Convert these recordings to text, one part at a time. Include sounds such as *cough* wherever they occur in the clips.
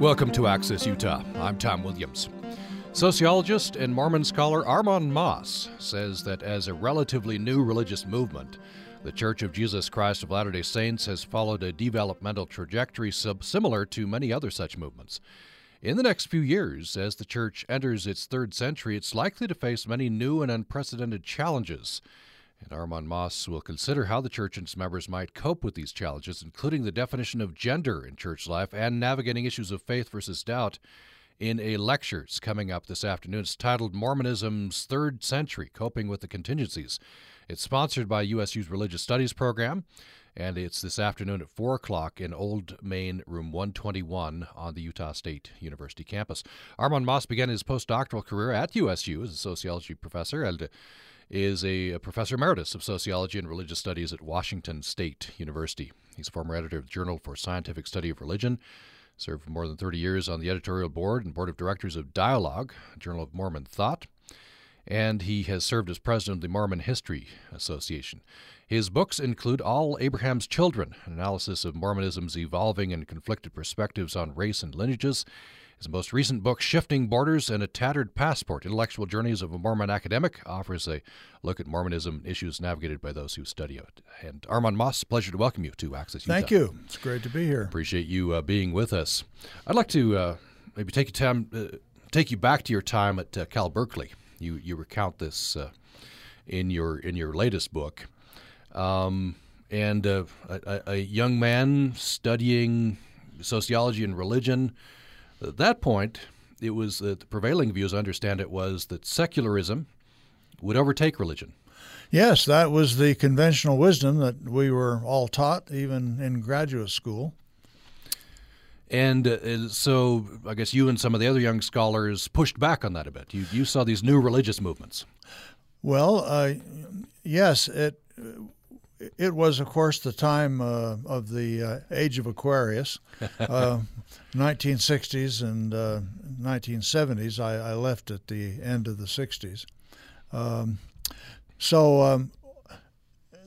Welcome to Access Utah. I'm Tom Williams. Sociologist and Mormon scholar Armand Mauss says that as a relatively new religious movement, the Church of Jesus Christ of Latter day Saints has followed a developmental trajectory similar to many other such movements. In the next few years, as the Church enters its third century, it's likely to face many new and unprecedented challenges. And Armand Mauss will consider how the Church and its members might cope with these challenges, including the definition of gender in church life and navigating issues of faith versus doubt in a lecture coming up this afternoon. It's titled Mormonism's Third Century Coping with the Contingencies. It's sponsored by USU's Religious Studies program, and it's this afternoon at 4 o'clock in Old Main Room 121 on the Utah State University campus. Armand Mauss began his postdoctoral career at USU as a sociology professor and is a professor emeritus of sociology and religious studies at Washington State University. He's a former editor of the Journal for Scientific Study of Religion Served for more than 30 years on the editorial board and board of directors of Dialogue, Journal of Mormon Thought, and he has served as president of the Mormon History Association. His books include All Abraham's Children, an analysis of Mormonism's evolving and conflicted perspectives on race and lineages, his most recent book, Shifting Borders and a Tattered Passport Intellectual Journeys of a Mormon Academic, offers a look at Mormonism issues navigated by those who study it. And Armand Mauss, pleasure to welcome you to Access Utah. Thank you. It's great to be here. Appreciate you uh, being with us. I'd like to uh, maybe take, time, uh, take you back to your time at uh, Cal Berkeley. You, you recount this uh, in, your, in your latest book. Um, and uh, a, a young man studying sociology and religion at that point, it was uh, the prevailing view, as I understand it, was that secularism would overtake religion. Yes, that was the conventional wisdom that we were all taught, even in graduate school. And uh, so, I guess you and some of the other young scholars pushed back on that a bit. You, you saw these new religious movements. Well, uh, yes, it it was, of course, the time uh, of the uh, age of Aquarius, *laughs* uh, 1960s and 1970s. Uh, I, I, left at the end of the 60s. Um, so um,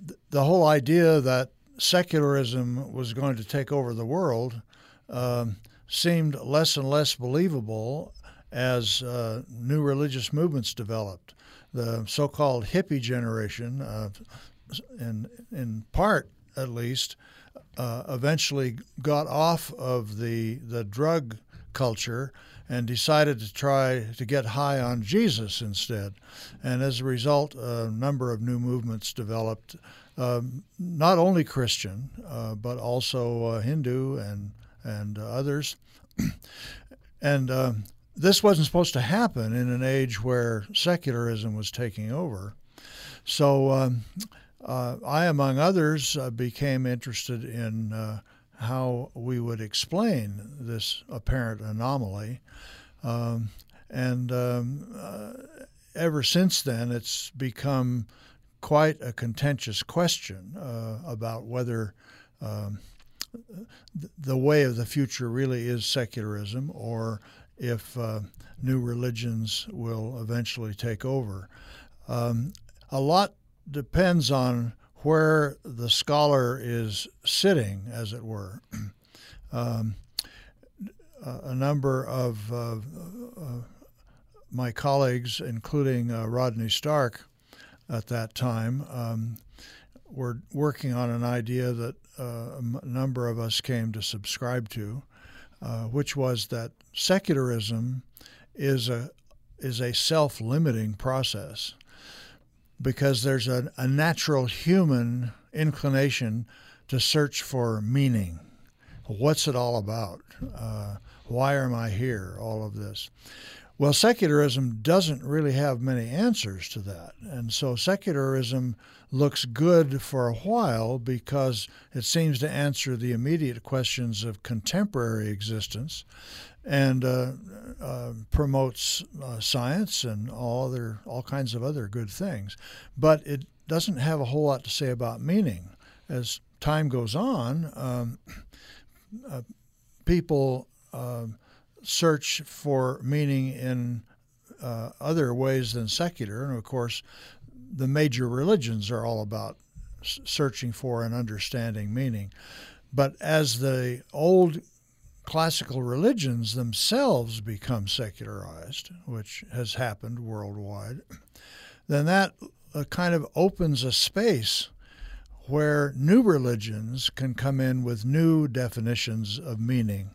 th- the whole idea that secularism was going to take over the world um, seemed less and less believable as uh, new religious movements developed. The so called hippie generation, uh, in in part at least, uh, eventually got off of the the drug culture and decided to try to get high on Jesus instead. And as a result, a number of new movements developed, um, not only Christian, uh, but also uh, Hindu and and others. *clears throat* and uh, this wasn't supposed to happen in an age where secularism was taking over. So um, uh, I, among others, uh, became interested in uh, how we would explain this apparent anomaly. Um, and um, uh, ever since then, it's become quite a contentious question uh, about whether um, the way of the future really is secularism or if uh, new religions will eventually take over. Um, a lot depends on where the scholar is sitting, as it were. *clears throat* um, a number of uh, uh, my colleagues, including uh, Rodney Stark at that time, um, were working on an idea that uh, a number of us came to subscribe to, uh, which was that secularism is a is a self-limiting process because there's a, a natural human inclination to search for meaning. What's it all about? Uh, why am I here? All of this. Well, secularism doesn't really have many answers to that. And so secularism looks good for a while because it seems to answer the immediate questions of contemporary existence and uh, uh, promotes uh, science and all other all kinds of other good things, but it doesn't have a whole lot to say about meaning. As time goes on, um, uh, people um, search for meaning in uh, other ways than secular, and of course, the major religions are all about searching for and understanding meaning. But as the old classical religions themselves become secularized, which has happened worldwide, then that uh, kind of opens a space where new religions can come in with new definitions of meaning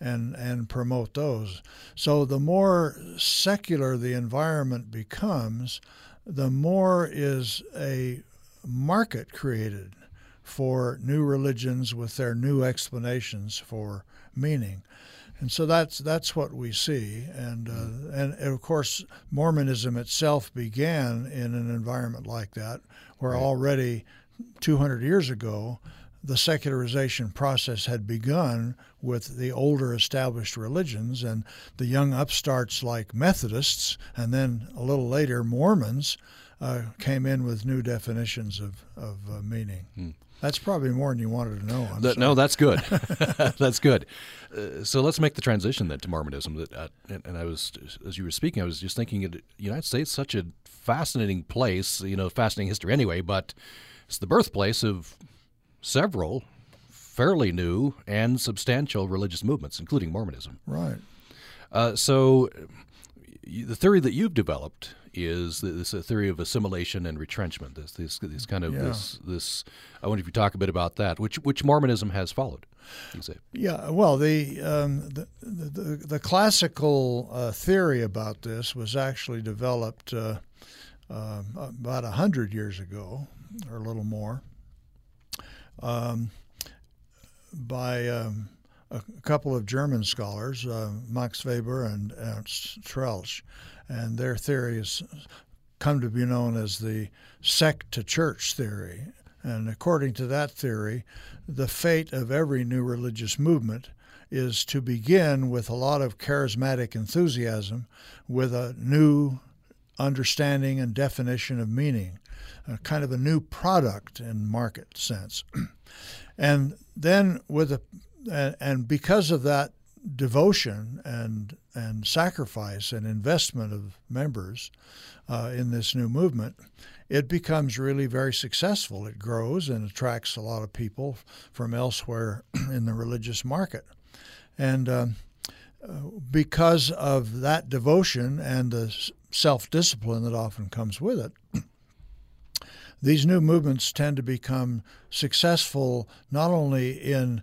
and, and promote those. So the more secular the environment becomes, the more is a market created for new religions with their new explanations for meaning. And so that's that's what we see, and, uh, and of course Mormonism itself began in an environment like that, where right. already 200 years ago the secularization process had begun with the older established religions and the young upstarts like Methodists and then a little later Mormons uh, came in with new definitions of, of uh, meaning. Hmm. That's probably more than you wanted to know. The, no, that's good. *laughs* *laughs* that's good. Uh, so let's make the transition then to Mormonism. That, uh, and, and, I was, as you were speaking, I was just thinking, the United States such a fascinating place. You know, fascinating history anyway, but it's the birthplace of several fairly new and substantial religious movements, including Mormonism. Right. Uh, so, the theory that you've developed is this a theory of assimilation and retrenchment. This this, this kind of yeah. this this. I wonder if you talk a bit about that, which which Mormonism has followed. Yeah, well, the, um, the, the, the classical uh, theory about this was actually developed uh, uh, about a hundred years ago, or a little more, um, by um, a couple of German scholars, uh, Max Weber and Ernst and their theory has come to be known as the sect to church theory. And according to that theory, the fate of every new religious movement is to begin with a lot of charismatic enthusiasm, with a new understanding and definition of meaning a kind of a new product in market sense. *clears throat* and then with a and because of that devotion and and sacrifice and investment of members uh, in this new movement, it becomes really very successful. It grows and attracts a lot of people from elsewhere *clears throat* in the religious market, and um, uh, because of that devotion and the self discipline that often comes with it *clears throat* these new movements tend to become successful not only in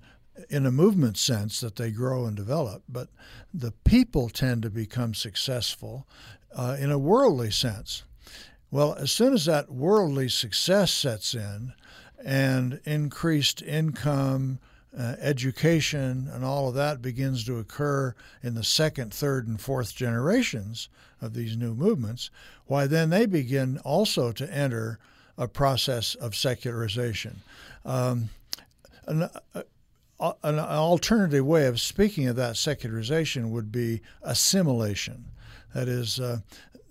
in a movement sense that they grow and develop, but the people tend to become successful uh, in a worldly sense. Well, as soon as that worldly success sets in and increased income, uh, education, and all of that begins to occur in the second, third, and fourth generations of these new movements, why then they begin also to enter a process of secularization. Um, an, an, alternative way of speaking of that secularization would be assimilation. That is, uh,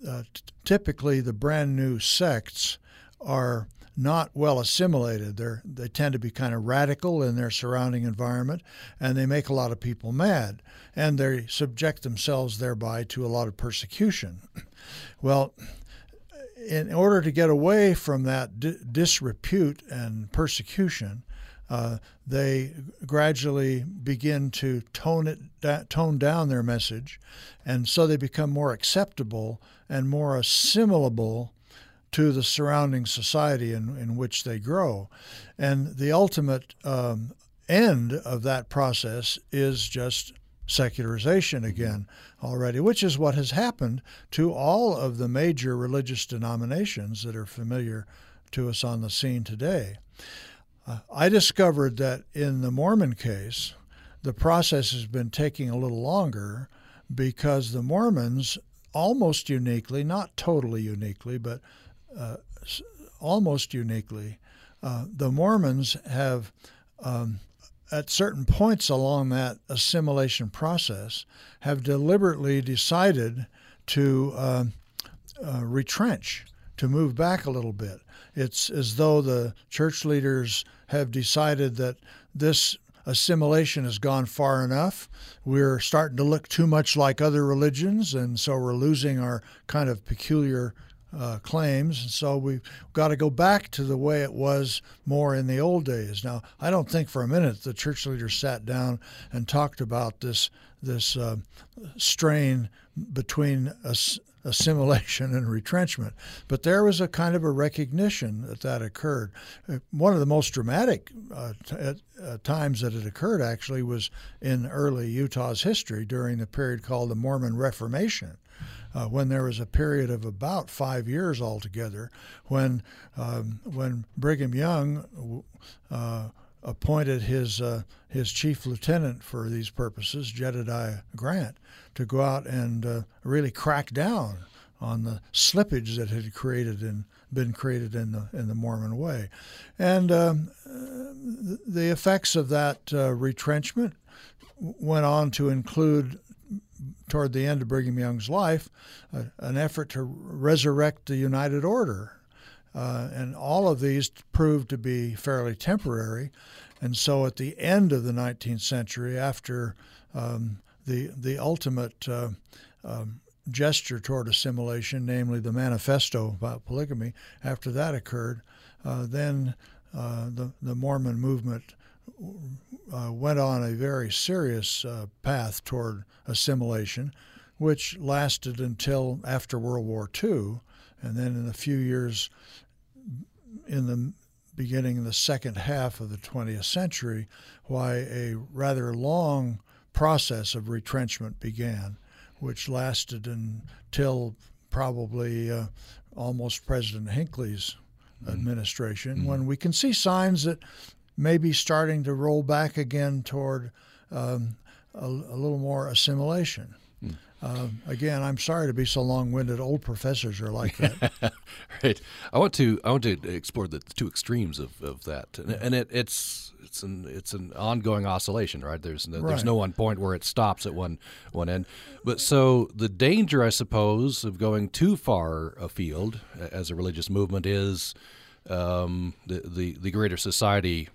uh, t- typically the brand new sects are not well assimilated. They they tend to be kind of radical in their surrounding environment, and they make a lot of people mad, and they subject themselves thereby to a lot of persecution. *clears throat* Well, in order to get away from that disrepute and persecution, uh, they gradually begin to tone it da- tone down their message, and so they become more acceptable and more assimilable to the surrounding society in, in which they grow. And the ultimate um, end of that process is just secularization again already, which is what has happened to all of the major religious denominations that are familiar to us on the scene today. Uh, I discovered that in the Mormon case, the process has been taking a little longer because the Mormons, almost uniquely, not totally uniquely, but uh, almost uniquely, uh, the Mormons have um, at certain points along that assimilation process, have deliberately decided to uh, uh, retrench, to move back a little bit. It's as though the church leaders have decided that this assimilation has gone far enough. We're starting to look too much like other religions, and so we're losing our kind of peculiar uh, claims, and so we've got to go back to the way it was more in the old days. Now, I don't think for a minute the church leaders sat down and talked about this this uh, strain between us assimilation and retrenchment. But there was a kind of a recognition that that occurred. Uh, one of the most dramatic uh, t- uh, times that it occurred actually was in early Utah's history during the period called the Mormon Reformation. Uh, when there was a period of about five years altogether, when um, when Brigham Young uh, appointed his uh, his chief lieutenant for these purposes, Jedediah Grant, to go out and uh, really crack down on the slippage that had created in been created in the in the Mormon way, and um, the effects of that uh, retrenchment went on to include toward the end of Brigham Young's life, an effort to resurrect the United Order. Uh, and all of these proved to be fairly temporary. And so at the end of the 19th century, after um, the, the ultimate uh, um, gesture toward assimilation, namely the manifesto about polygamy, after that occurred, uh, then uh, the, the Mormon movement uh, went on a very serious uh, path toward assimilation, which lasted until after World War II. And then in a few years, in the beginning of the second half of the 20th century, why a rather long process of retrenchment began, which lasted until probably uh, almost President Hinckley's mm-hmm. administration, mm-hmm. when we can see signs that maybe starting to roll back again toward um, a, a, little more assimilation. Mm. Uh, again, I'm sorry to be so long-winded. Old professors are like that. *laughs* right. I want to I want to explore the two extremes of, of that, and, and it, it's it's an it's an ongoing oscillation, right? There's no, right. there's no one point where it stops at one one end. But so the danger, I suppose, of going too far afield as a religious movement is um, the, the the greater society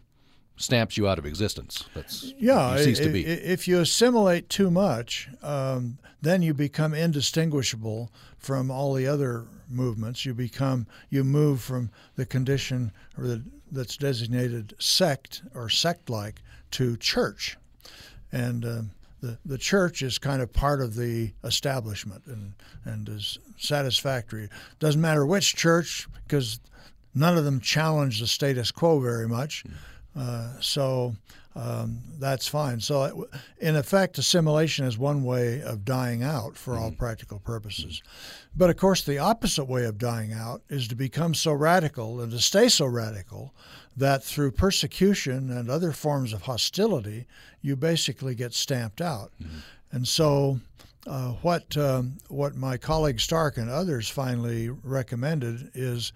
stamps you out of existence. That's yeah. cease to be. If you assimilate too much, um, then you become indistinguishable from all the other movements. You become you move from the condition or the, that's designated sect or sect-like to church, and uh, the the church is kind of part of the establishment and and is satisfactory. Doesn't matter which church because none of them challenge the status quo very much. Mm uh, so um, that's fine. So, in effect, assimilation is one way of dying out for mm-hmm. all practical purposes. But of course, the opposite way of dying out is to become so radical and to stay so radical that through persecution and other forms of hostility, you basically get stamped out. Mm-hmm. And so, uh, what um, what my colleague Stark and others finally recommended is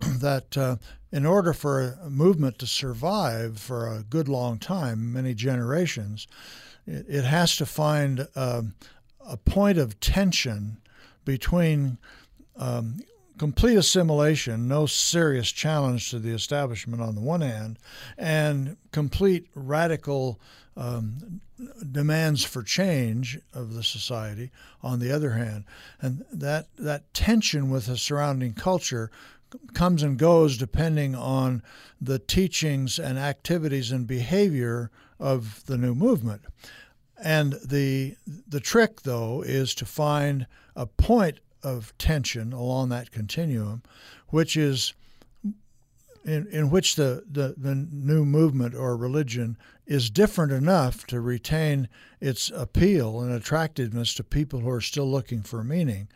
*clears throat* that uh, in order for a movement to survive for a good long time, many generations, it, it has to find um, a point of tension between um, complete assimilation, no serious challenge to the establishment on the one hand, and complete radical um, demands for change of the society on the other hand. And that, that tension with the surrounding culture comes and goes depending on the teachings and activities and behavior of the new movement. And the the trick though is to find a point of tension along that continuum, which is in, in which the, the, the new movement or religion is different enough to retain its appeal and attractiveness to people who are still looking for meaning,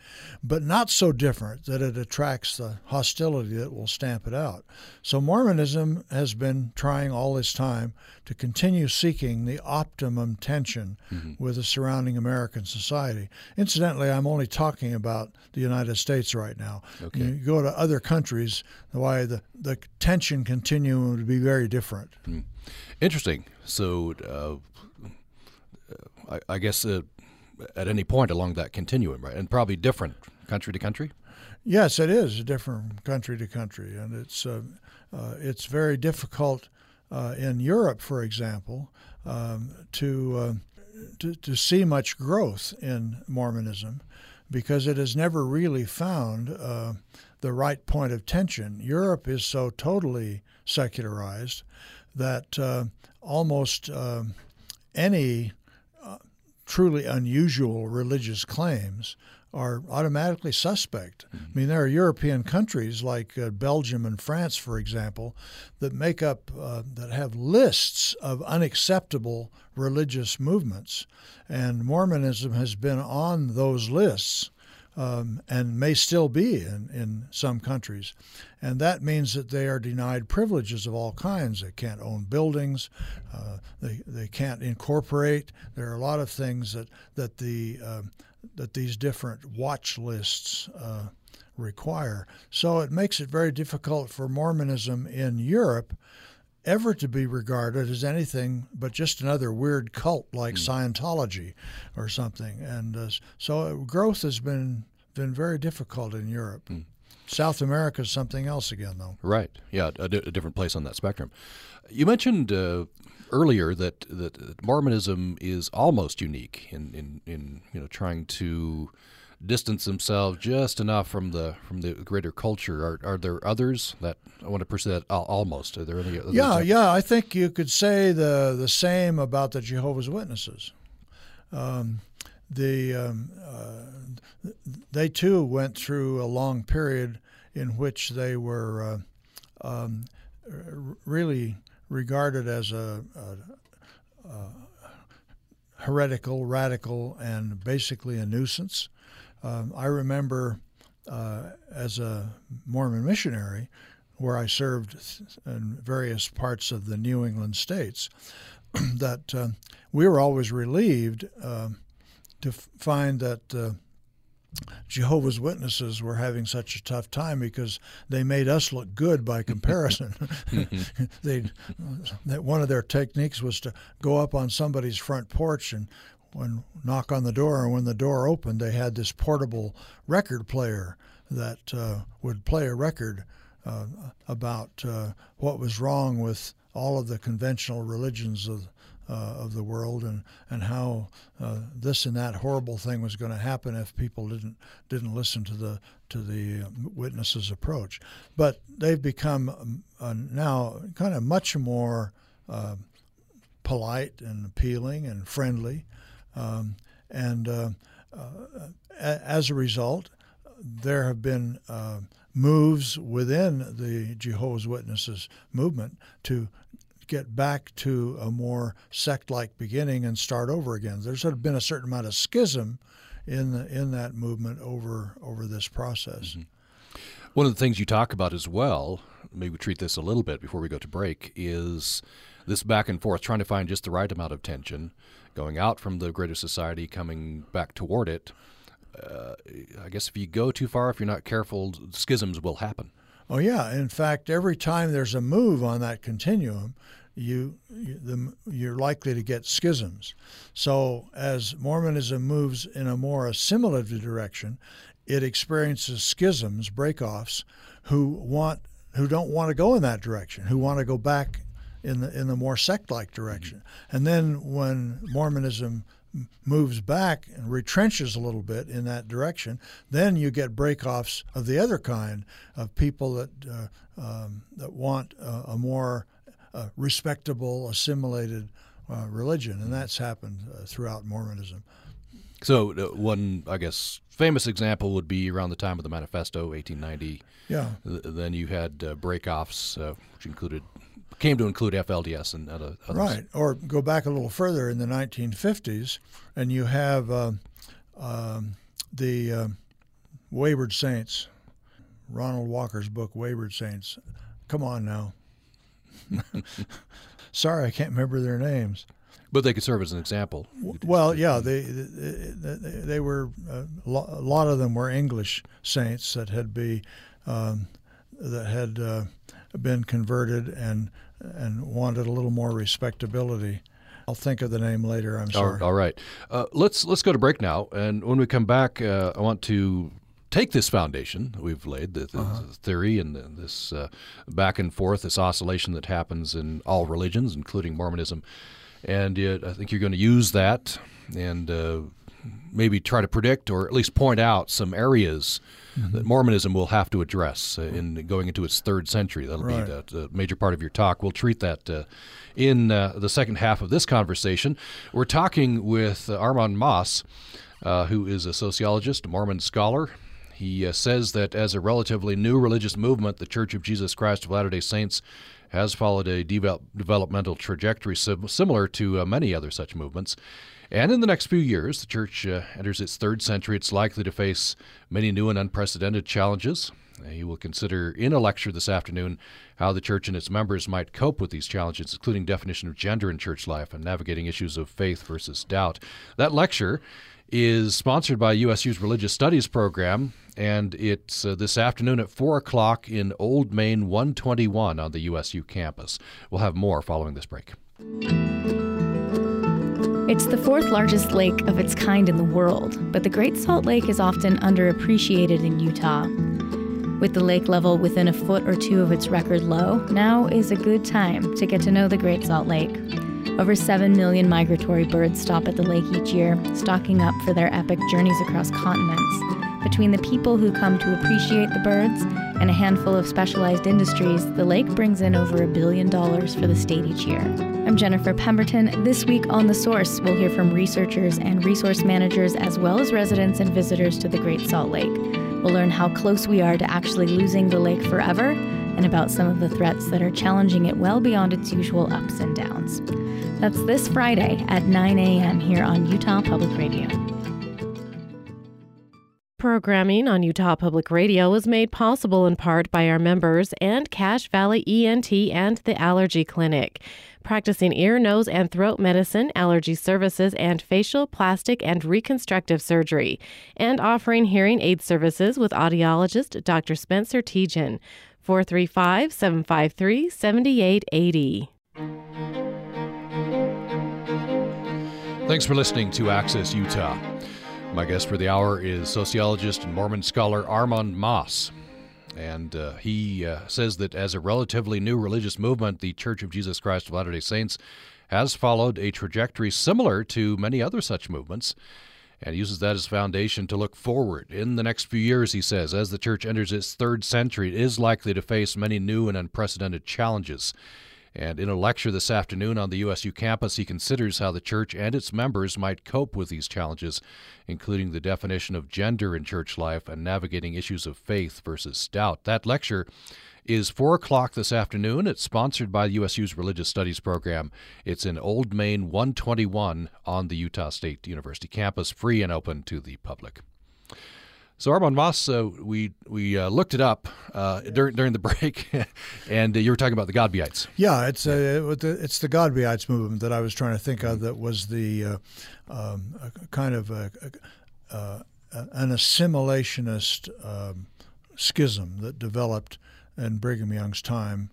but not so different that it attracts the hostility that will stamp it out. So Mormonism has been trying all this time to continue seeking the optimum tension mm-hmm. with the surrounding American society. Incidentally, I'm only talking about the United States right now. Okay. You go to other countries, the why the, the tension continuum would be very different. Mm. Interesting. So, uh, I, I, guess uh, at any point along that continuum, right, and probably different country to country. Yes, it is different country to country, and it's uh, uh it's very difficult uh, in Europe, for example, um, to, uh, to to see much growth in Mormonism because it has never really found uh, the right point of tension. Europe is so totally secularized that uh, almost uh, any uh, truly unusual religious claims are automatically suspect. Mm-hmm. I mean, there are European countries like uh, Belgium and France, for example, that make up uh, that have lists of unacceptable religious movements, and Mormonism has been on those lists. Um, and may still be in, in some countries. And that means that they are denied privileges of all kinds. They can't own buildings, uh, they, they can't incorporate. There are a lot of things that, that the uh, that these different watch lists uh, require. So it makes it very difficult for Mormonism in Europe ever to be regarded as anything but just another weird cult like mm. Scientology or something. And uh, so growth has been been very difficult in Europe. Mm. South America is something else again, though. Right. Yeah, a, d- a different place on that spectrum. You mentioned uh, earlier that, that Mormonism is almost unique in, in, in you know trying to distance themselves just enough from the from the greater culture. Are, are there others that I want to pursue that almost? Are there any? Other yeah, yeah. I think you could say the the same about the Jehovah's Witnesses. Um, the um, uh, they too went through a long period in which they were uh, um, really regarded as a, a, a heretical, radical, and basically a nuisance. Um, I remember uh, as a Mormon missionary, where I served in various parts of the New England states, *clears throat* that uh, we were always relieved uh, to f- find that uh, Jehovah's Witnesses were having such a tough time because they made us look good by *laughs* comparison. *laughs* they that one of their techniques was to go up on somebody's front porch and when knock on the door and when the door opened they had this portable record player that uh, would play a record uh, about uh, what was wrong with all of the conventional religions of uh, of the world and and how uh, this and that horrible thing was going to happen if people didn't didn't listen to the to the witnesses' approach. But they've become uh, now kind of much more polite and appealing and friendly, um, and uh, uh, as a result, there have been moves within the Jehovah's Witnesses movement to get back to a more sect-like beginning and start over again. There's been a certain amount of schism in the, in that movement over over this process. Mm-hmm. One of the things you talk about as well, maybe we treat this a little bit before we go to break, is this back and forth, trying to find just the right amount of tension, going out from the greater society, coming back toward it. Uh, I guess if you go too far, if you're not careful, schisms will happen. Oh yeah. In fact, every time there's a move on that continuum, you, you the, you're likely to get schisms. So as Mormonism moves in a more assimilative direction, it experiences schisms, breakoffs, who want who don't want to go in that direction, who want to go back in the in the more sect-like direction. Mm-hmm. And then when Mormonism moves back and retrenches a little bit in that direction, then you get breakoffs of the other kind of people that uh, um, that want a, a more uh, respectable, assimilated uh, religion, and that's happened uh, throughout Mormonism. So uh, one, I guess, famous example would be around the time of the Manifesto, 1890. Yeah. then you had uh, breakoffs, which included came to include FLDS and other. Others. Right, or go back a little further in the 1950s, and you have uh, um, the uh, Wayward Saints, Ronald Walker's book, Wayward Saints. Come on now. *laughs* Sorry, I can't remember their names. But they could serve as an example. Well, yeah, they they, they were uh, a lot of them were English saints that had be um, that had uh, been converted and and wanted a little more respectability. I'll think of the name later. I'm sorry. all right. Uh, let's let's go to break now, and when we come back, uh, I want to take this foundation that we've laid, the, the uh-huh. theory and the, this uh, back and forth, this oscillation that happens in all religions, including Mormonism, and I think you're going to use that and uh, maybe try to predict or at least point out some areas mm-hmm. that Mormonism will have to address uh, in going into its third century. That'll right. be the, the, major part of your talk. We'll treat that uh, in uh, the second half of this conversation. We're talking with uh, Armand Mauss, uh, who is a sociologist, a Mormon scholar. He uh, says that as a relatively new religious movement, the Church of Jesus Christ of Latter day Saints has followed a developmental trajectory sim- similar to many other such movements. And in the next few years, the church uh, enters its third century. It's likely to face many new and unprecedented challenges. He will consider in a lecture this afternoon how the church and its members might cope with these challenges, including definition of gender in church life and navigating issues of faith versus doubt. That lecture is sponsored by USU's Religious Studies program, and it's uh, this afternoon at 4 o'clock in Old Main 121 on the USU campus. We'll have more following this break. It's the fourth largest lake of its kind in the world, but the Great Salt Lake is often underappreciated in Utah. With the lake level within a foot or two of its record low, now is a good time to get to know the Great Salt Lake. Over 7 million migratory birds stop at the lake each year, stocking up for their epic journeys across continents. Between the people who come to appreciate the birds and a handful of specialized industries, the lake brings in over a billion dollars for the state each year. I'm Jennifer Pemberton. This week on The Source, we'll hear from researchers and resource managers as well as residents and visitors to the Great Salt Lake. We'll learn how close we are to actually losing the lake forever and about some of the threats that are challenging it well beyond its usual ups and downs. That's this Friday at 9 a.m. here on Utah Public Radio. Programming on Utah Public Radio is made possible in part by our members and Cache Valley ENT and the Allergy Clinic. Practicing ear, nose, and throat medicine, allergy services, and facial, plastic, and reconstructive surgery, and offering hearing aid services with audiologist Dr. Spencer Tejan. 435 753 7880. Thanks for listening to Access Utah. My guest for the hour is sociologist and Mormon scholar Armand Mauss. And uh, he uh, says that as a relatively new religious movement, the Church of Jesus Christ of Latter day Saints has followed a trajectory similar to many other such movements and uses that as foundation to look forward. In the next few years, he says, as the church enters its third century, it is likely to face many new and unprecedented challenges. And in a lecture this afternoon on the USU campus, he considers how the church and its members might cope with these challenges, including the definition of gender in church life and navigating issues of faith versus doubt. That lecture is 4 o'clock this afternoon. It's sponsored by USU's Religious Studies program. It's in Old Main 121 on the Utah State University campus, free and open to the public. So Armand Mauss, uh, we we uh, looked it up uh, during during the *laughs* break, and uh, you were talking about the Godbeites. Yeah, it's uh, it's the Godbeites movement that I was trying to think of. That was the uh, um, kind of a, a, an assimilationist um, schism that developed in Brigham Young's time,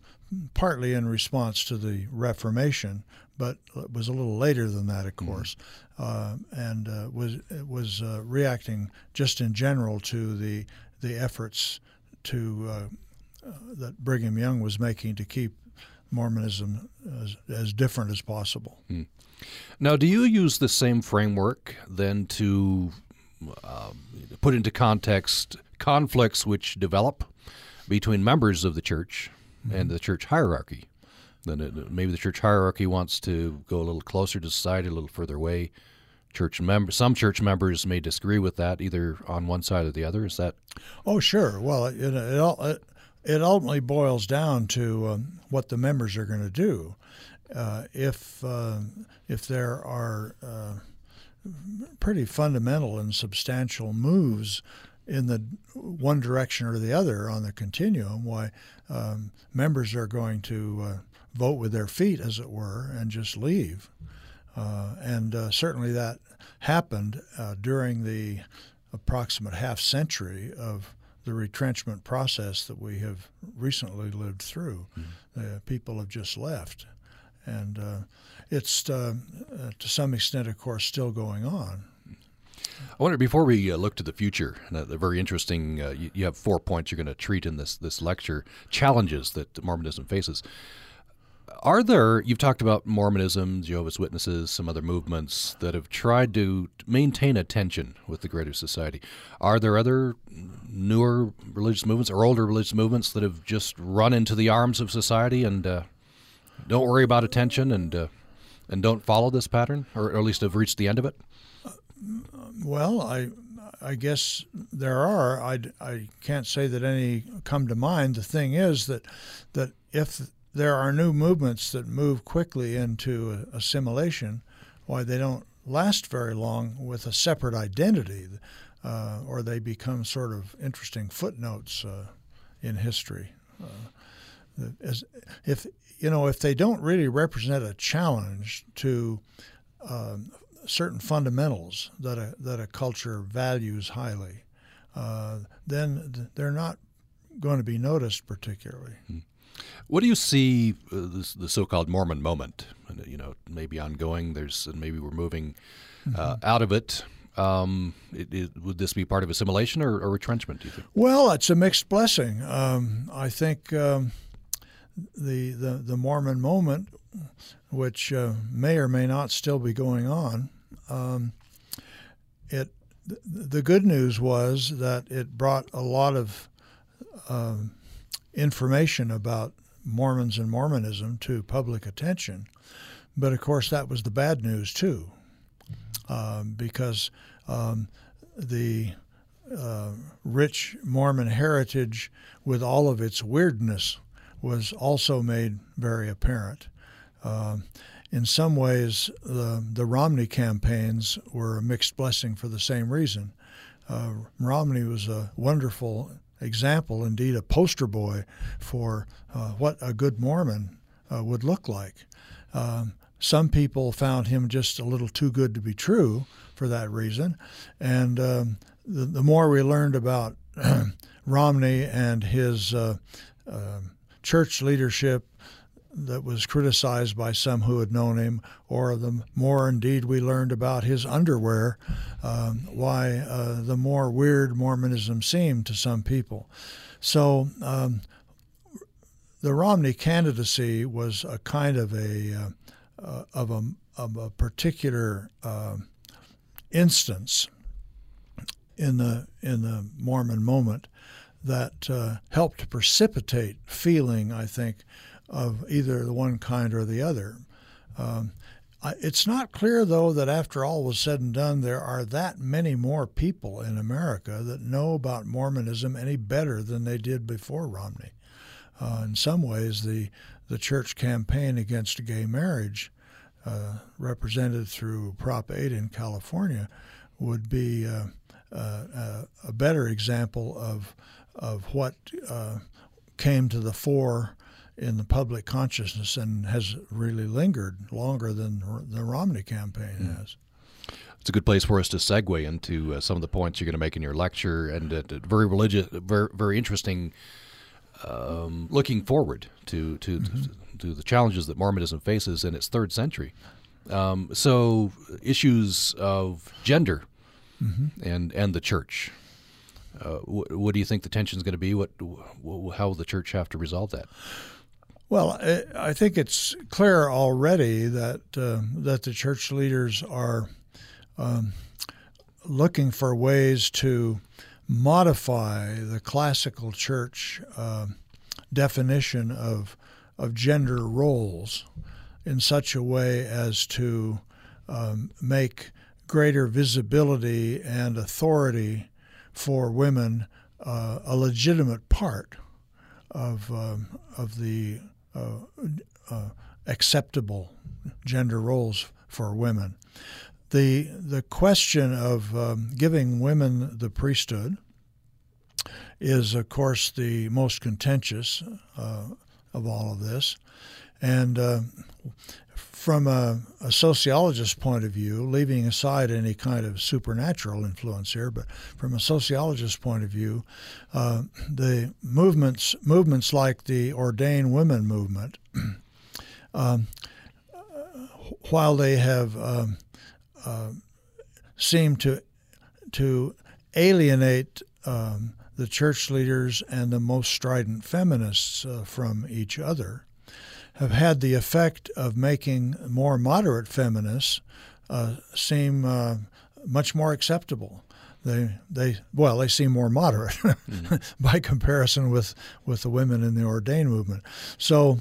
partly in response to the Reformation, but it was a little later than that, of mm-hmm. course, mm-hmm. uh, and uh, was was uh, reacting just in general to the the efforts to uh, uh, that Brigham Young was making to keep Mormonism as, as different as possible. Mm. Now, do you use the same framework then to um, put into context conflicts which develop between members of the church mm-hmm. and the church hierarchy? Then it, maybe the church hierarchy wants to go a little closer to society, a little further away. Church members, some church members may disagree with that, either on one side or the other. Is that? Oh, sure. Well, it it, it ultimately boils down to um, what the members are going to do. Uh, if uh, if there are uh, pretty fundamental and substantial moves in the one direction or the other on the continuum, why um, members are going to uh, vote with their feet, as it were, and just leave. Uh, and uh, certainly that happened uh, during the approximate half century of the retrenchment process that we have recently lived through. Mm-hmm. people have just left. And uh, it's, uh, uh, to some extent, of course, still going on. I wonder before we uh, look to the future, and uh, very interesting. Uh, you, you, have four points you're going to treat in this this lecture: challenges that Mormonism faces are there, you've talked about Mormonism, Jehovah's Witnesses, some other movements that have tried to maintain a tension with the greater society. Are there other newer religious movements or older religious movements that have just run into the arms of society and uh, don't worry about attention and uh, and don't follow this pattern, or at least have reached the end of it? Well, I I guess there are. I, I can't say that any come to mind. The thing is that that if there are new movements that move quickly into assimilation, why they don't last very long with a separate identity, uh, or they become sort of interesting footnotes uh, in history. Uh, as, if you know, if they don't really represent a challenge to um, certain fundamentals that a, that a culture values highly, uh, then they're not going to be noticed particularly. Hmm. What do you see uh, this, the so-called Mormon moment? You know, maybe ongoing. There's maybe we're moving uh, mm-hmm. out of it. Um, it, it, would this be part of assimilation or, or, retrenchment? Do you think? Well, it's a mixed blessing. Um, I think um, the, the the Mormon moment, which uh, may or may not still be going on, um, it the good news was that it brought a lot of um, information about Mormons and Mormonism to public attention. But of course, that was the bad news too, um, because um, the uh, rich Mormon heritage, with all of its weirdness, was also made very apparent. Uh, in some ways, the, the Romney campaigns were a mixed blessing for the same reason. Uh, Romney was a wonderful example, indeed a poster boy for uh, what a good Mormon uh, would look like. Um, some people found him just a little too good to be true for that reason. And um, the, the, more we learned about *clears throat* Romney and his uh, um, church leadership that was criticized by some who had known him, or the more indeed we learned about his underwear, um, why uh, the more weird Mormonism seemed to some people. So um, the Romney candidacy was a kind of a uh, of a of a particular uh, instance in the in the Mormon moment that uh, helped precipitate feeling, I think, of either the one kind or the other. Um, it's not clear, though, that after all was said and done, there are that many more people in America that know about Mormonism any better than they did before Romney. Uh, in some ways, the the church campaign against gay marriage, uh, represented through Prop 8 in California, would be uh, uh, uh a better example of of what uh, came to the fore in the public consciousness and has really lingered longer than the Romney campaign mm. has. It's a good place for us to segue into uh, some of the points you're going to make in your lecture, and uh, very religious, very very interesting. Um, looking forward to to, mm-hmm. to, to the challenges that Mormonism faces in its third century. Um, so issues of gender mm-hmm. and and the church. Uh, what, what, do you think the tension is going to be? What, how will the church have to resolve that? Well, I think it's clear already that uh, that the church leaders are um, looking for ways to modify the classical church uh, definition of of gender roles in such a way as to um, make greater visibility and authority for women uh, a legitimate part of um, of the uh, uh, acceptable gender roles for women. The the question of um, giving women the priesthood is, of course, the most contentious uh, of all of this, and uh, from a, a, sociologist's point of view, leaving aside any kind of supernatural influence here, but from a sociologist's point of view, uh, the movements movements like the ordained women movement, *clears throat* um, while they have um, uh, seemed to to alienate um, the church leaders and the most strident feminists uh, from each other have had the effect of making more moderate feminists uh, seem uh, much more acceptable. They, they, well, they seem more moderate *laughs* mm-hmm. by comparison with, with the women in the ordained movement. So,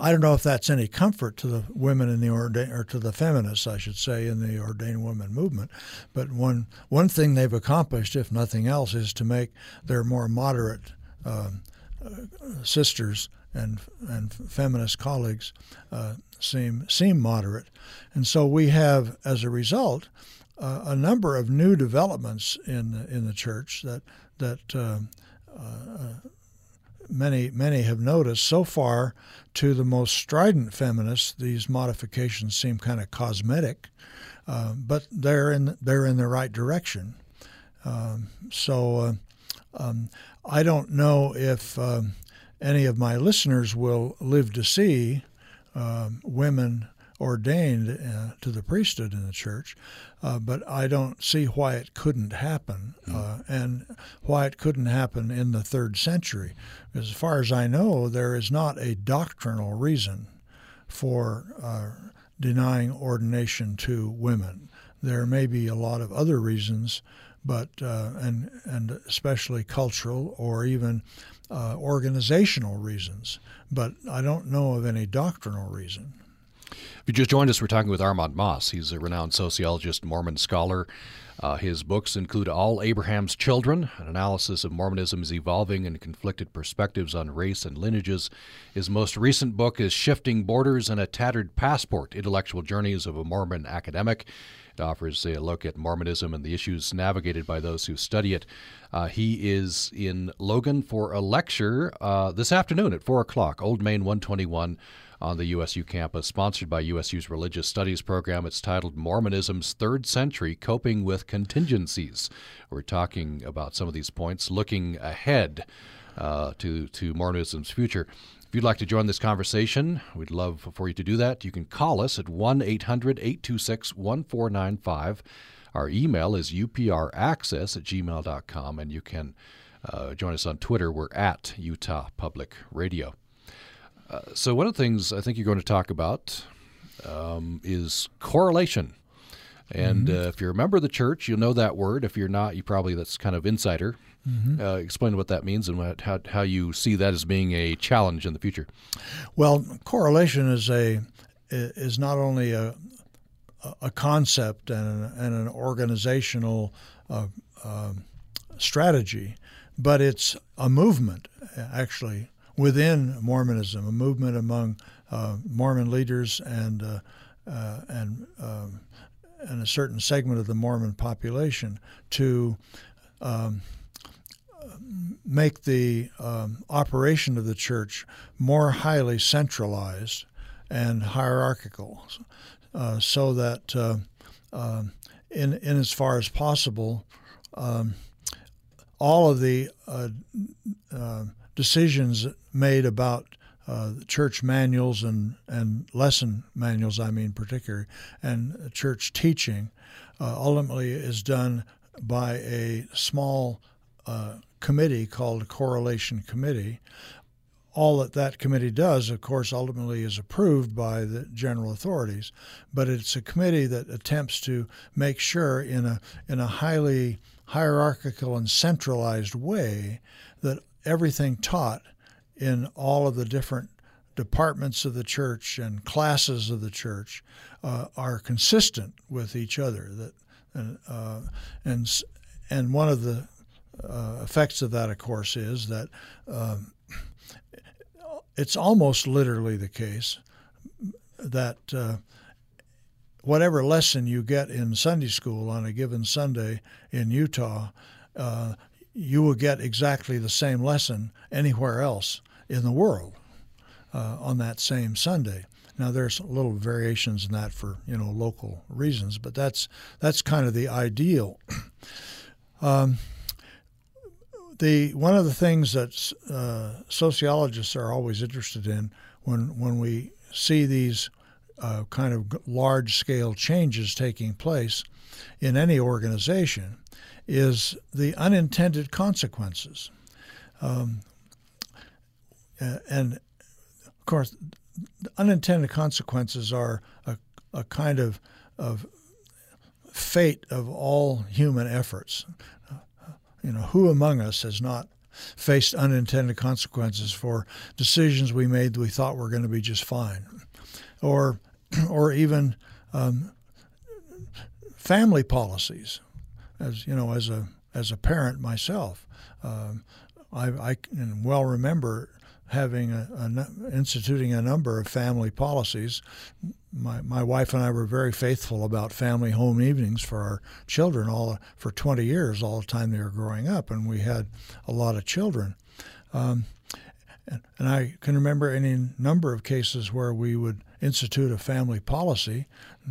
I don't know if that's any comfort to the women in the ordained, or to the feminists, I should say, in the ordained women movement. But one one thing they've accomplished, if nothing else, is to make their more moderate um, uh, sisters and and feminist colleagues uh, seem seem moderate, and so we have, as a result, uh, a number of new developments in the, in the church that that uh, uh, many many have noticed so far. To the most strident feminists, these modifications seem kind of cosmetic, uh, but they're in they're in the right direction. Um, so um, I don't know if um, any of my listeners will live to see uh, women ordained uh, to the priesthood in the church, uh, but I don't see why it couldn't happen, mm. and why it couldn't happen in the third century. As far as I know, there is not a doctrinal reason for uh, denying ordination to women. There may be a lot of other reasons, but uh, and and especially cultural or even uh, organizational reasons, but I don't know of any doctrinal reason. If you just joined us, we're talking with Armand Mauss. He's a renowned sociologist, Mormon scholar. Uh, his books include All Abraham's Children, an analysis of Mormonism's evolving and conflicted perspectives on race and lineages. His most recent book is Shifting Borders and a Tattered Passport Intellectual Journeys of a Mormon Academic. It offers a look at Mormonism and the issues navigated by those who study it. Uh, he is in Logan for a lecture uh, this afternoon at 4 o'clock, Old Main 121 on the USU campus, sponsored by USU's Religious Studies program. It's titled Mormonism's Third Century Coping with Contingencies. We're talking about some of these points, looking ahead uh, to, to Mormonism's future. If you'd like to join this conversation, we'd love for you to do that. You can call us at 1 800 826 1495. Our email is upraccess at gmail.com, and you can uh, join us on Twitter. We're at Utah Public Radio. Uh, so, one of the things I think you're going to talk about um, is correlation. And mm-hmm. uh, if you're a member of the church, you'll know that word. If you're not, you probably that's kind of insider. Mm-hmm. Uh, explain what that means and what, how, how you see that as being a challenge in the future. Well, correlation is a is not only a a concept and an, and an organizational uh, uh, strategy, but it's a movement actually within Mormonism, a movement among uh, Mormon leaders and uh, uh, and um, and a certain segment of the Mormon population to um, make the um, operation of the church more highly centralized and hierarchical, uh, so that uh, uh, in in as far as possible, um, all of the uh, decisions made about uh, church manuals and, and lesson manuals, I mean, particularly, and church teaching, ultimately is done by a small uh, committee called a correlation committee. All that that committee does, of course, ultimately is approved by the general authorities, but it's a committee that attempts to make sure in a in a highly hierarchical and centralized way that everything taught in all of the different departments of the church and classes of the church uh, are consistent with each other. That uh, and and one of the uh, effects of that, of course, is that um, it's almost literally the case that uh, whatever lesson you get in Sunday school on a given Sunday in Utah, uh, you will get exactly the same lesson anywhere else in the world uh, on that same Sunday. Now there's little variations in that for you know local reasons, but that's that's kind of the ideal. *clears throat* Um, the one of the things that uh, sociologists are always interested in when when we see these uh, kind of large scale changes taking place in any organization is the unintended consequences. Um, and of course, unintended consequences are a, a kind of of fate of all human efforts. You know, who among us has not faced unintended consequences for decisions we made that we thought were going to be just fine, or *clears throat* or even um, family policies. As you know, as a as a parent myself, um, I, I can well remember having a, a, instituting a number of family policies. My, my wife and I were very faithful about family home evenings for our children all for 20 years, all the time they were growing up, and we had a lot of children. Um, and, and I can remember any number of cases where we would institute a family policy,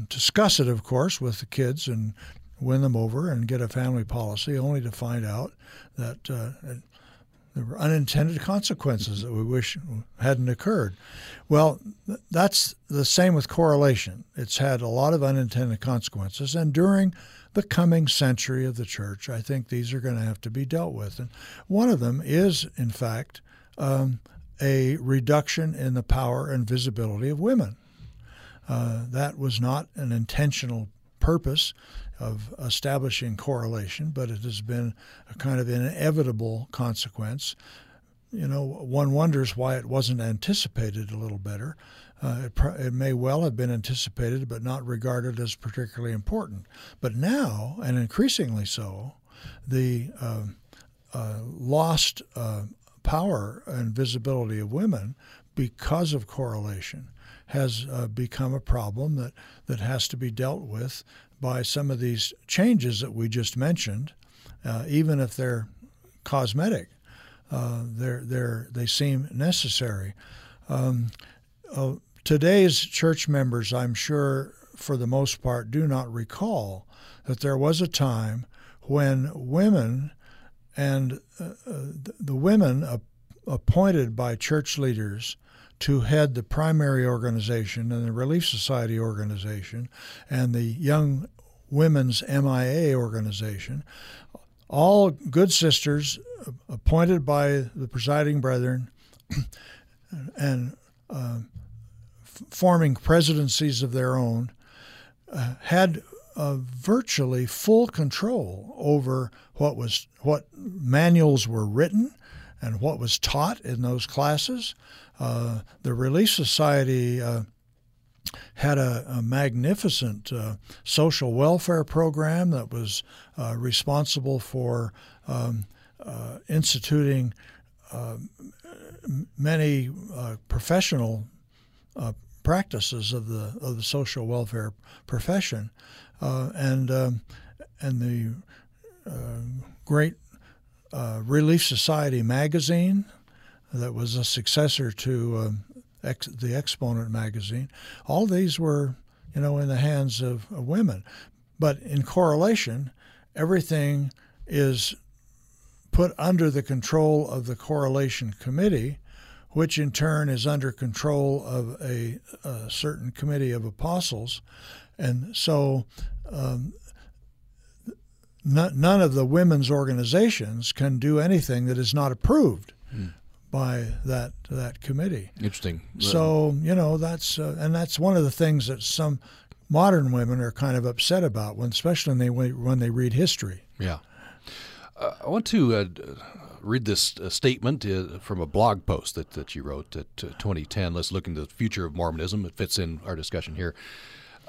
discuss it, of course, with the kids and win them over and get a family policy, only to find out that uh, there were unintended consequences that we wish hadn't occurred. Well, that's the same with correlation. It's had a lot of unintended consequences, and during the coming century of the church, I think these are going to have to be dealt with. And one of them is, in fact, um, a reduction in the power and visibility of women. Uh, that was not an intentional purpose of establishing correlation, but it has been a kind of inevitable consequence. You know, one wonders why it wasn't anticipated a little better. Uh, it, it, may well have been anticipated, but not regarded as particularly important. But now, and increasingly so, the uh, uh, lost uh, power and visibility of women because of correlation has uh, become a problem that, that has to be dealt with by some of these changes that we just mentioned, uh, even if they're cosmetic. Uh, they're, they're, they seem necessary. Um, uh, today's church members, I'm sure, for the most part, do not recall that there was a time when women and uh, uh, the women appointed by church leaders to head the primary organization and the Relief Society organization and the Young Women's MIA organization, all good sisters appointed by the presiding brethren *clears throat* and uh, forming presidencies of their own, uh, had uh, virtually full control over what was what manuals were written and what was taught in those classes, uh, the Relief Society uh, had a, a magnificent uh, social welfare program that was uh, responsible for um, uh, instituting many professional practices of the of the social welfare profession, and um, and the great Relief Society magazine that was a successor to um, ex- the Exponent magazine. All these were, you know, in the hands of, of women. But in correlation, everything is put under the control of the correlation committee, which in turn is under control of a, a certain committee of apostles. And so um, none of the women's organizations can do anything that is not approved mm by that that committee. Interesting. So you know that's uh, and that's one of the things that some modern women are kind of upset about when, especially when they when they read history. Yeah. Uh, I want to uh, read this uh, statement uh, from a blog post that, that you wrote at 2010. Let's look into the future of Mormonism. It fits in our discussion here.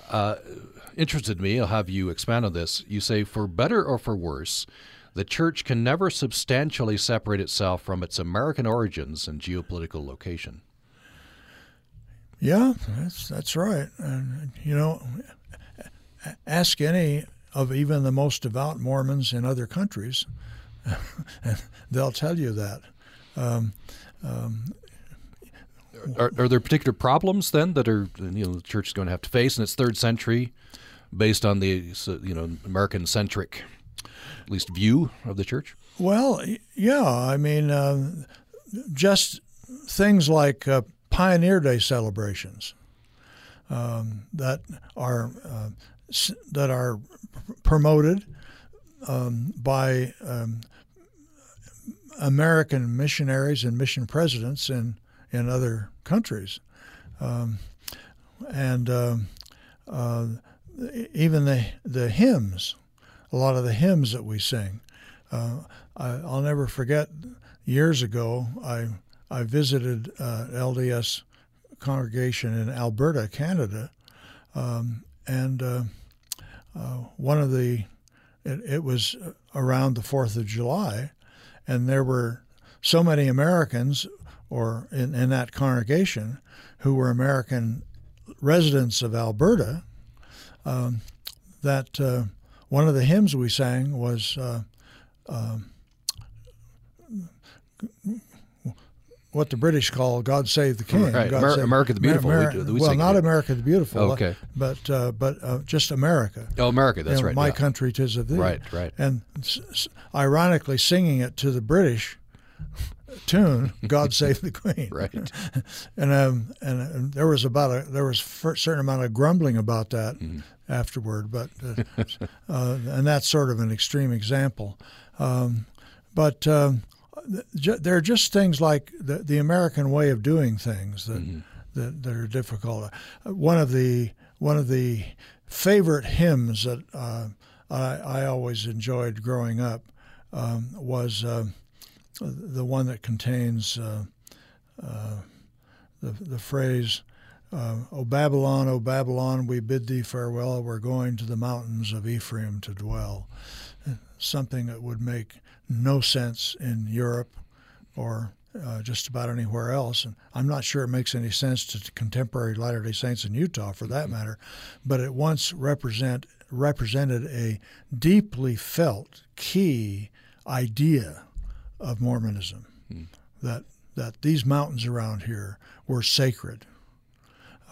Uh, interested me. I'll have you expand on this. You say, for better or for worse, the church can never substantially separate itself from its American origins and geopolitical location. Yeah, that's that's right. And you know, ask any of even the most devout Mormons in other countries, and *laughs* they'll tell you that. Um, um, are, are, there particular problems then that are you know the church is going to have to face in its third century, based on the you know American centric at least view of the church? Well, yeah. I mean, uh, just things like uh, Pioneer Day celebrations um, that are uh, that are promoted um, by um, American missionaries and mission presidents in in other countries. um, and um, uh, even the the hymns, a lot of the hymns that we sing. Uh, I, will never forget. Years ago, I I visited uh, LDS congregation in Alberta, Canada, um, and uh, uh, one of the it, it was around the Fourth of July, and there were so many Americans or in, in that congregation who were American residents of Alberta um, that uh, one of the hymns we sang was uh, uh, what the British call "God Save the King." Right, Amer- save, America the Beautiful. Amer- we, we well, not America the Beautiful. Okay, but uh, but uh, just America. Oh, America. That's you know, right. My yeah. country, tis of thee. Right, right. And s- s- ironically, singing it to the British tune, "God Save the Queen." *laughs* right. *laughs* and um, and, and there was about a there was a certain amount of grumbling about that Mm-hmm. afterward, but uh, *laughs* uh, and that's sort of an extreme example. Um, but um, ju- there are just things like the, the American way of doing things that, Mm-hmm. that that are difficult. Uh, one of the one of the favorite hymns that uh, I, I always enjoyed growing up um, was uh, the one that contains uh, uh, the the phrase. Uh, o Babylon, O Babylon, we bid thee farewell. We're going to the mountains of Ephraim to dwell. Something that would make no sense in Europe or uh, just about anywhere else. And I'm not sure it makes any sense to contemporary Latter day Saints in Utah for that matter, but it once represent, represented a deeply felt key idea of Mormonism that, that these mountains around here were sacred.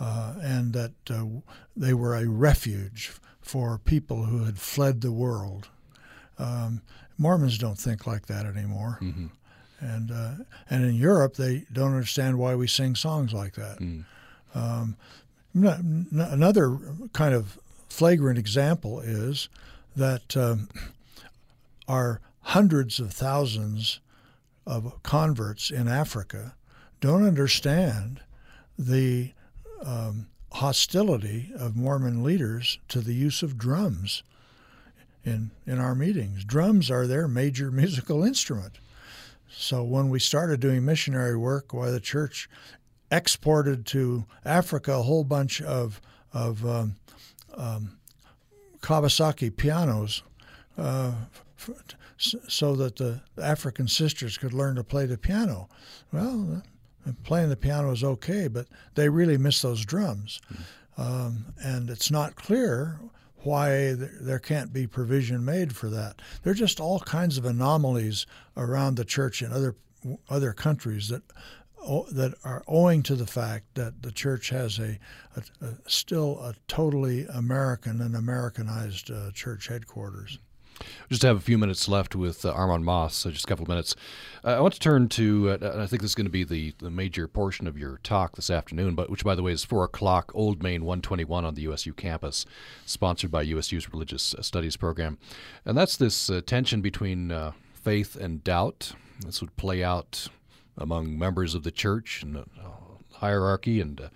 Uh, and that uh, they were a refuge for people who had fled the world. Um, Mormons don't think like that anymore, Mm-hmm. and uh, and in Europe they don't understand why we sing songs like that. Mm. Um, n- n- another kind of flagrant example is that um, our hundreds of thousands of converts in Africa don't understand the um, hostility of Mormon leaders to the use of drums in in our meetings. Drums are their major *laughs* musical instrument. So when we started doing missionary work, why the church exported to Africa a whole bunch of of um, um, Kawasaki pianos, uh, so that the African sisters could learn to play the piano. Well, playing the piano is okay, but they really miss those drums, um, and it's not clear why there can't be provision made for that. There are just all kinds of anomalies around the church in other other countries that that are owing to the fact that the church has a, a, a still a totally American and Americanized uh, church headquarters. Just have a few minutes left with uh, Armand Mauss, so just a couple of minutes. Uh, I want to turn to, uh, I think this is going to be the, the major portion of your talk this afternoon, but which, by the way, is 4 o'clock, Old Main 121 on the USU campus, sponsored by USU's Religious Studies program. And that's this uh, tension between uh, faith and doubt. This would play out among members of the church and uh, hierarchy and uh,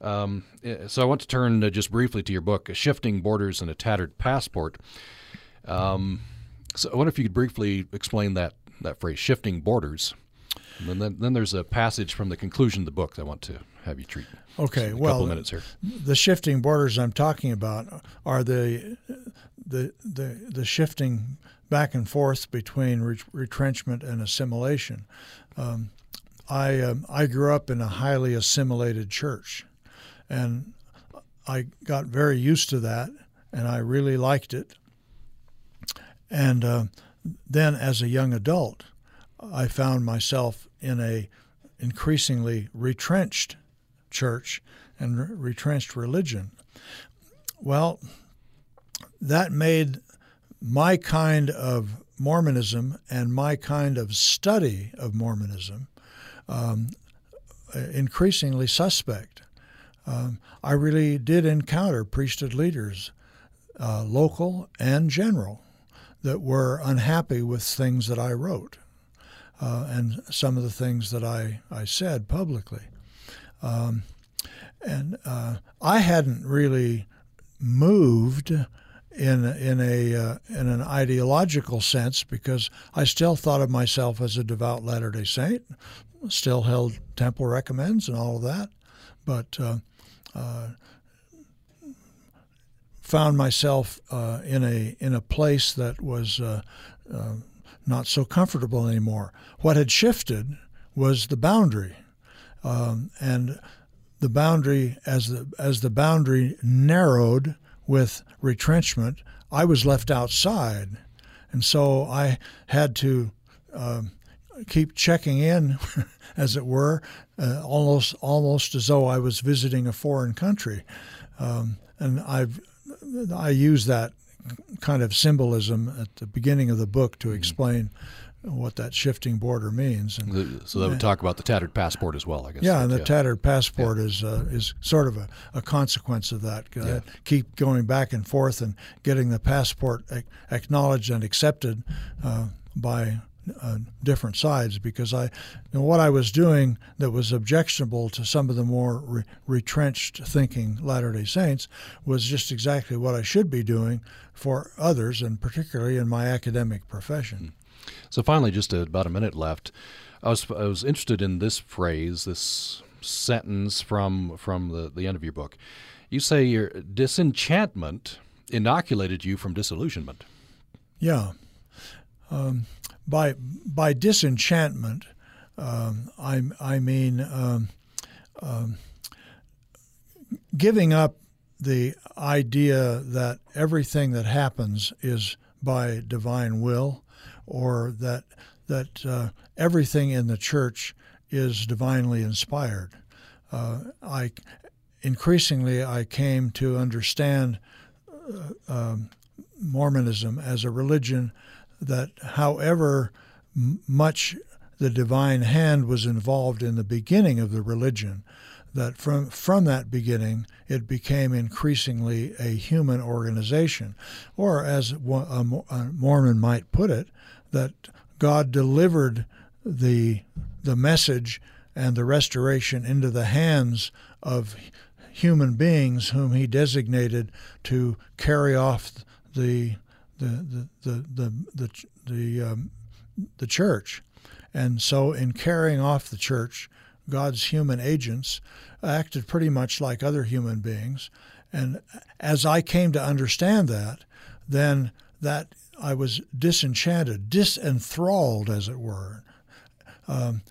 um, so I want to turn uh, just briefly to your book, Shifting Borders and a Tattered Passport. Um, so I wonder if you could briefly explain that, that phrase, shifting borders. And then, then there's a passage from the conclusion of the book that I want to have you treat. Okay, a well, couple minutes here. the shifting borders I'm talking about are the the the, the shifting back and forth between re- retrenchment and assimilation. Um, I um, I grew up in a highly assimilated church, and I got very used to that, and I really liked it. And uh, then, as a young adult, I found myself in a increasingly retrenched church and re- retrenched religion. Well, that made my kind of Mormonism and my kind of study of Mormonism um, increasingly suspect. Um, I really did encounter priesthood leaders, uh, local and general, that were unhappy with things that I wrote uh, and some of the things that I, I said publicly. Um, and uh, I hadn't really moved in in a uh, in an ideological sense because I still thought of myself as a devout Latter Day Saint, still held temple recommends and all of that, but uh, uh, found myself uh, in a in a place that was uh, uh, not so comfortable anymore. What had shifted was the boundary, um, and the boundary as the as the boundary narrowed with retrenchment, I was left outside, and so I had to um, keep checking in, *laughs* as it were, uh, almost almost as though I was visiting a foreign country, um, and I've I use that kind of symbolism at the beginning of the book to mm-hmm. explain what that shifting border means. And, so that would talk about the tattered passport as well, I guess. Yeah, and the yeah. tattered passport yeah. is uh, is sort of a, a consequence of that. Uh, yeah. Keep going back and forth and getting the passport acknowledged and accepted uh, by uh, different sides because I, you know, what I was doing that was objectionable to some of the more re- retrenched thinking Latter Day Saints was just exactly what I should be doing for others, and particularly in my academic profession. Hmm. So finally, just about a minute left. I was I was interested in this phrase, this sentence from from the, the end of your book. You say your disenchantment inoculated you from disillusionment. Yeah. Um, by by disenchantment, um, I I mean um, um, giving up the idea that everything that happens is by divine will or that that uh, everything in the church is divinely inspired. Uh, I increasingly I came to understand uh, um, Mormonism as a religion that, however much the divine hand was involved in the beginning of the religion, that from from that beginning it became increasingly a human organization, or as a, Mormon might put it, that God delivered the the message and the restoration into the hands of human beings whom he designated to carry off the the the the the the, the, um, the church. And so in carrying off the church, God's human agents acted pretty much like other human beings. And as I came to understand that, then that I was disenchanted, disenthralled, as it were. Um,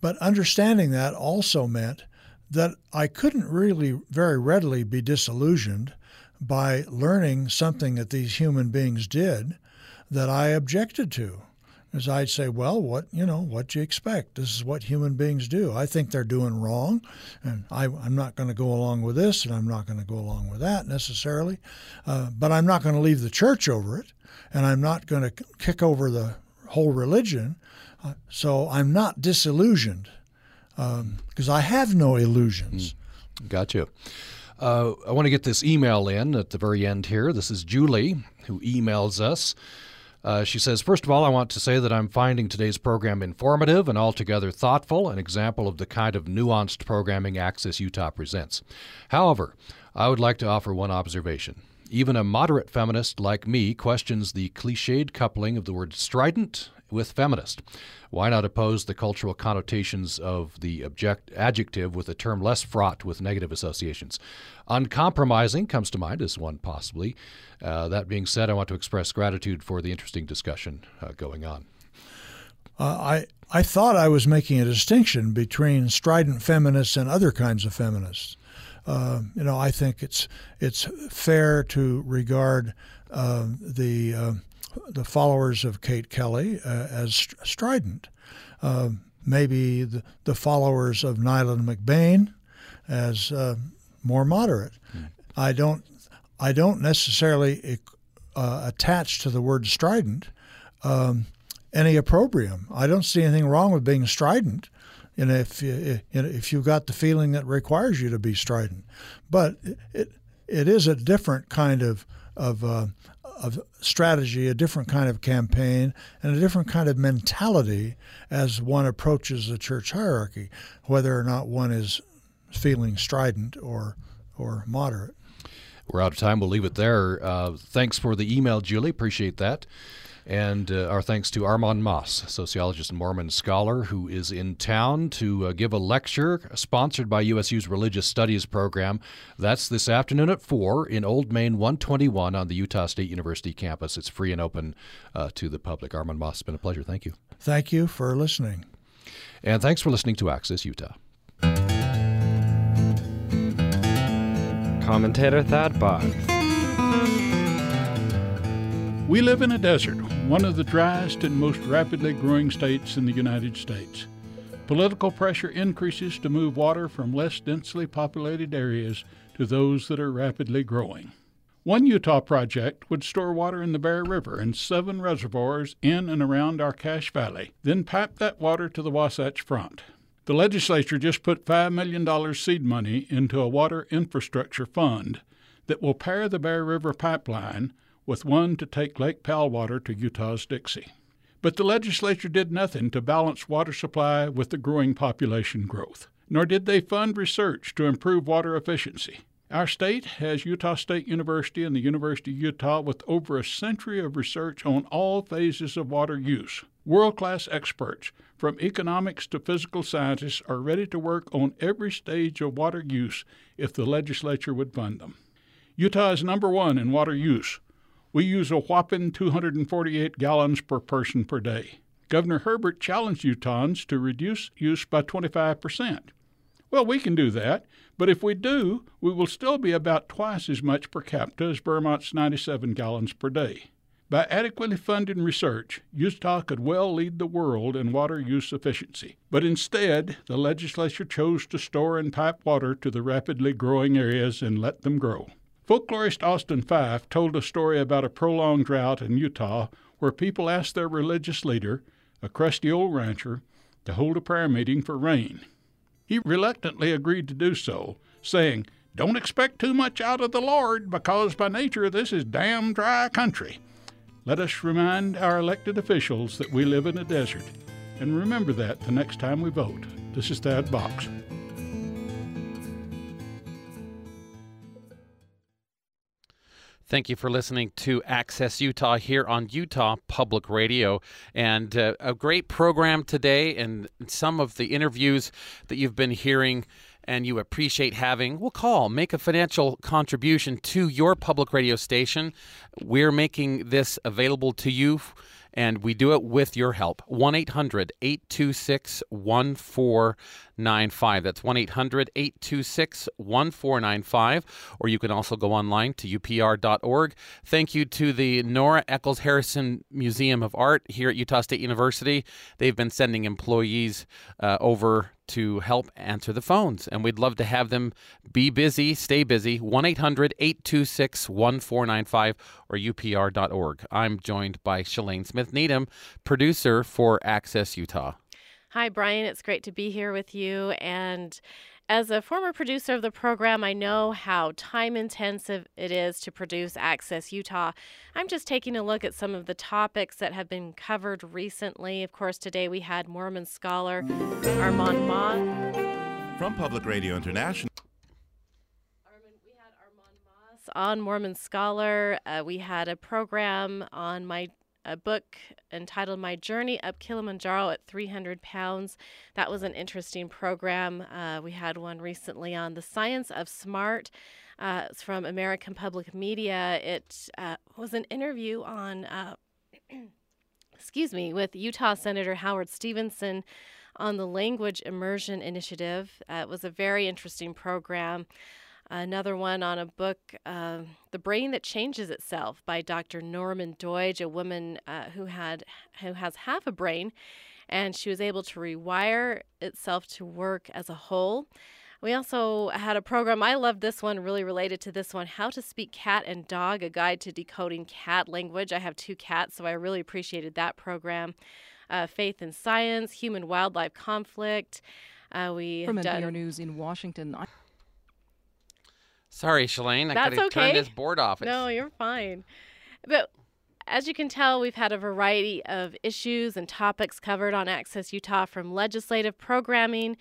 but understanding that also meant that I couldn't really very readily be disillusioned by learning something that these human beings did that I objected to. As I'd say, well, what you know, what you expect? This is what human beings do. I think they're doing wrong, and I, am not going to go along with this, and I'm not going to go along with that necessarily. Uh, but I'm not going to leave the church over it and I'm not going to kick over the whole religion. Uh, so I'm not disillusioned because um, I have no illusions. Mm, got you. Uh, I want to get this email in at the very end here. This is Julie who emails us. Uh, she says, First of all, I want to say that I'm finding today's program informative and altogether thoughtful, an example of the kind of nuanced programming Access Utah presents. However, I would like to offer one observation. Even a moderate feminist like me questions the cliched coupling of the word strident with feminist. Why not oppose the cultural connotations of the object, adjective with a term less fraught with negative associations? Uncompromising comes to mind as one possibly. Uh, that being said, I want to express gratitude for the interesting discussion uh, going on. Uh, I I thought I was making a distinction between strident feminists and other kinds of feminists. Uh, you know, I think it's it's fair to regard uh, the uh, the followers of Kate Kelly uh, as strident. Uh, maybe the, the, followers of Neylan McBain as more moderate. Mm. I don't I don't necessarily attach to the word strident. Um, any opprobrium. I don't see anything wrong with being strident know, if you, if you've got the feeling that requires you to be strident, but it it is a different kind of of uh, of strategy, a different kind of campaign, and a different kind of mentality as one approaches the church hierarchy, whether or not one is feeling strident or or moderate. We're out of time. We'll leave it there. Uh, thanks for the email, Julie. Appreciate that. And uh, our thanks to Armand Mauss, sociologist and Mormon scholar, who is in town to uh, give a lecture sponsored by USU's Religious Studies program. That's this afternoon at 4 in Old Main 121 on the Utah State University campus. It's free and open uh, to the public. Armand Mauss, it's been a pleasure. Thank you. Thank you for listening. And thanks for listening to Access Utah. Commentator Thad Box. We live in a desert, one of the driest and most rapidly growing states in the United States. Political pressure increases to move water from less densely populated areas to those that are rapidly growing. One Utah project would store water in the Bear River and seven reservoirs in and around our Cache Valley, then pipe that water to the Wasatch Front. The legislature just put $5 million seed money into a water infrastructure fund that will pair the Bear River pipeline with one to take Lake Powell water to Utah's Dixie. But the legislature did nothing to balance water supply with the growing population growth, nor did they fund research to improve water efficiency. Our state has Utah State University and the University of Utah with over a century of research on all phases of water use. World class experts, from economics to physical scientists, are ready to work on every stage of water use if the legislature would fund them. Utah is number one in water use, we use a whopping 248 gallons per person per day. Governor Herbert challenged Utahns to reduce use by 25%. Well, we can do that, but if we do, we will still be about twice as much per capita as Vermont's 97 gallons per day. By adequately funding research, Utah could well lead the world in water use efficiency. But instead, the legislature chose to store and pipe water to the rapidly growing areas and let them grow. Folklorist Austin Fife told a story about a prolonged drought in Utah where people asked their religious leader, a crusty old rancher, to hold a prayer meeting for rain. He reluctantly agreed to do so, saying, Don't expect too much out of the Lord, because by nature this is damn dry country. Let us remind our elected officials that we live in a desert, and remember that the next time we vote. This is Thad Box. Thank you for listening to Access Utah here on Utah Public Radio. And uh, a great program today, and some of the interviews that you've been hearing and you appreciate having, we'll call, make a financial contribution to your public radio station. We're making this available to you and we do it with your help. 1 800 826 1495. That's 1 800 826 1495. Or you can also go online to upr.org. Thank you to the Nora Eccles Harrison Museum of Art here at Utah State University. They've been sending employees uh, over to help answer the phones. And we'd love to have them be busy, stay busy. 1 800 826 1495 or upr.org. I'm joined by Shalane Smith Needham, producer for Access Utah. Hi, Brian. It's great to be here with you. And as a former producer of the program, I know how time intensive it is to produce Access Utah. I'm just taking a look at some of the topics that have been covered recently. Of course, today we had Mormon scholar Armand Mauss. From Public Radio International. We had Armand Mauss on Mormon Scholar. Uh, we had a program on my a book entitled My Journey Up Kilimanjaro at 300 Pounds. That was an interesting program. Uh, we had one recently on the science of smart. Uh, it's from American Public Media. It uh, was an interview on, uh, *clears throat* excuse me, with Utah Senator Howard Stephenson on the Language Immersion Initiative. Uh, it was a very interesting program another one on a book, uh, "The Brain That Changes Itself" by Dr. Norman Doidge, a woman uh, who had who has half a brain, and she was able to rewire itself to work as a whole. We also had a program. I love this one, really related to this one How to Speak Cat and Dog, a guide to decoding cat language. I have two cats, so I really appreciated that program. Uh, Faith and Science, Human Wildlife Conflict. Uh, we From done... NPR News in Washington. Sorry, Shalane. I That's okay. turn this board off. It's- No, you're fine. But as you can tell, we've had a variety of issues and topics covered on Access Utah from legislative programming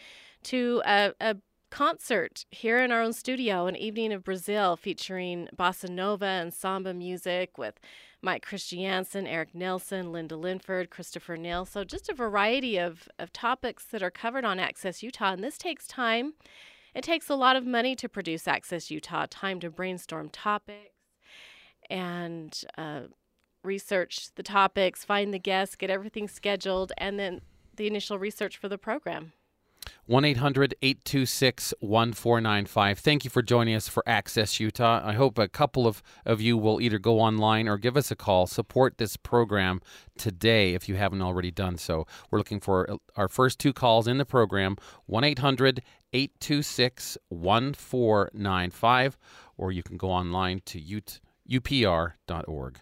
to a, a concert here in our own studio, an evening of Brazil featuring bossa nova and samba music with Mike Christiansen, Eric Nelson, Linda Linford, Christopher Neal. So just a variety of, of topics that are covered on Access Utah. And this takes time. It takes a lot of money to produce Access Utah, time to brainstorm topics and uh, research the topics, find the guests, get everything scheduled, and then the initial research for the program. 1 800 826 1495. Thank you for joining us for Access Utah. I hope a couple of, of you will either go online or give us a call. Support this program today if you haven't already done so. We're looking for uh, our first two calls in the program 1 800 826 1495, or you can go online to upr.org.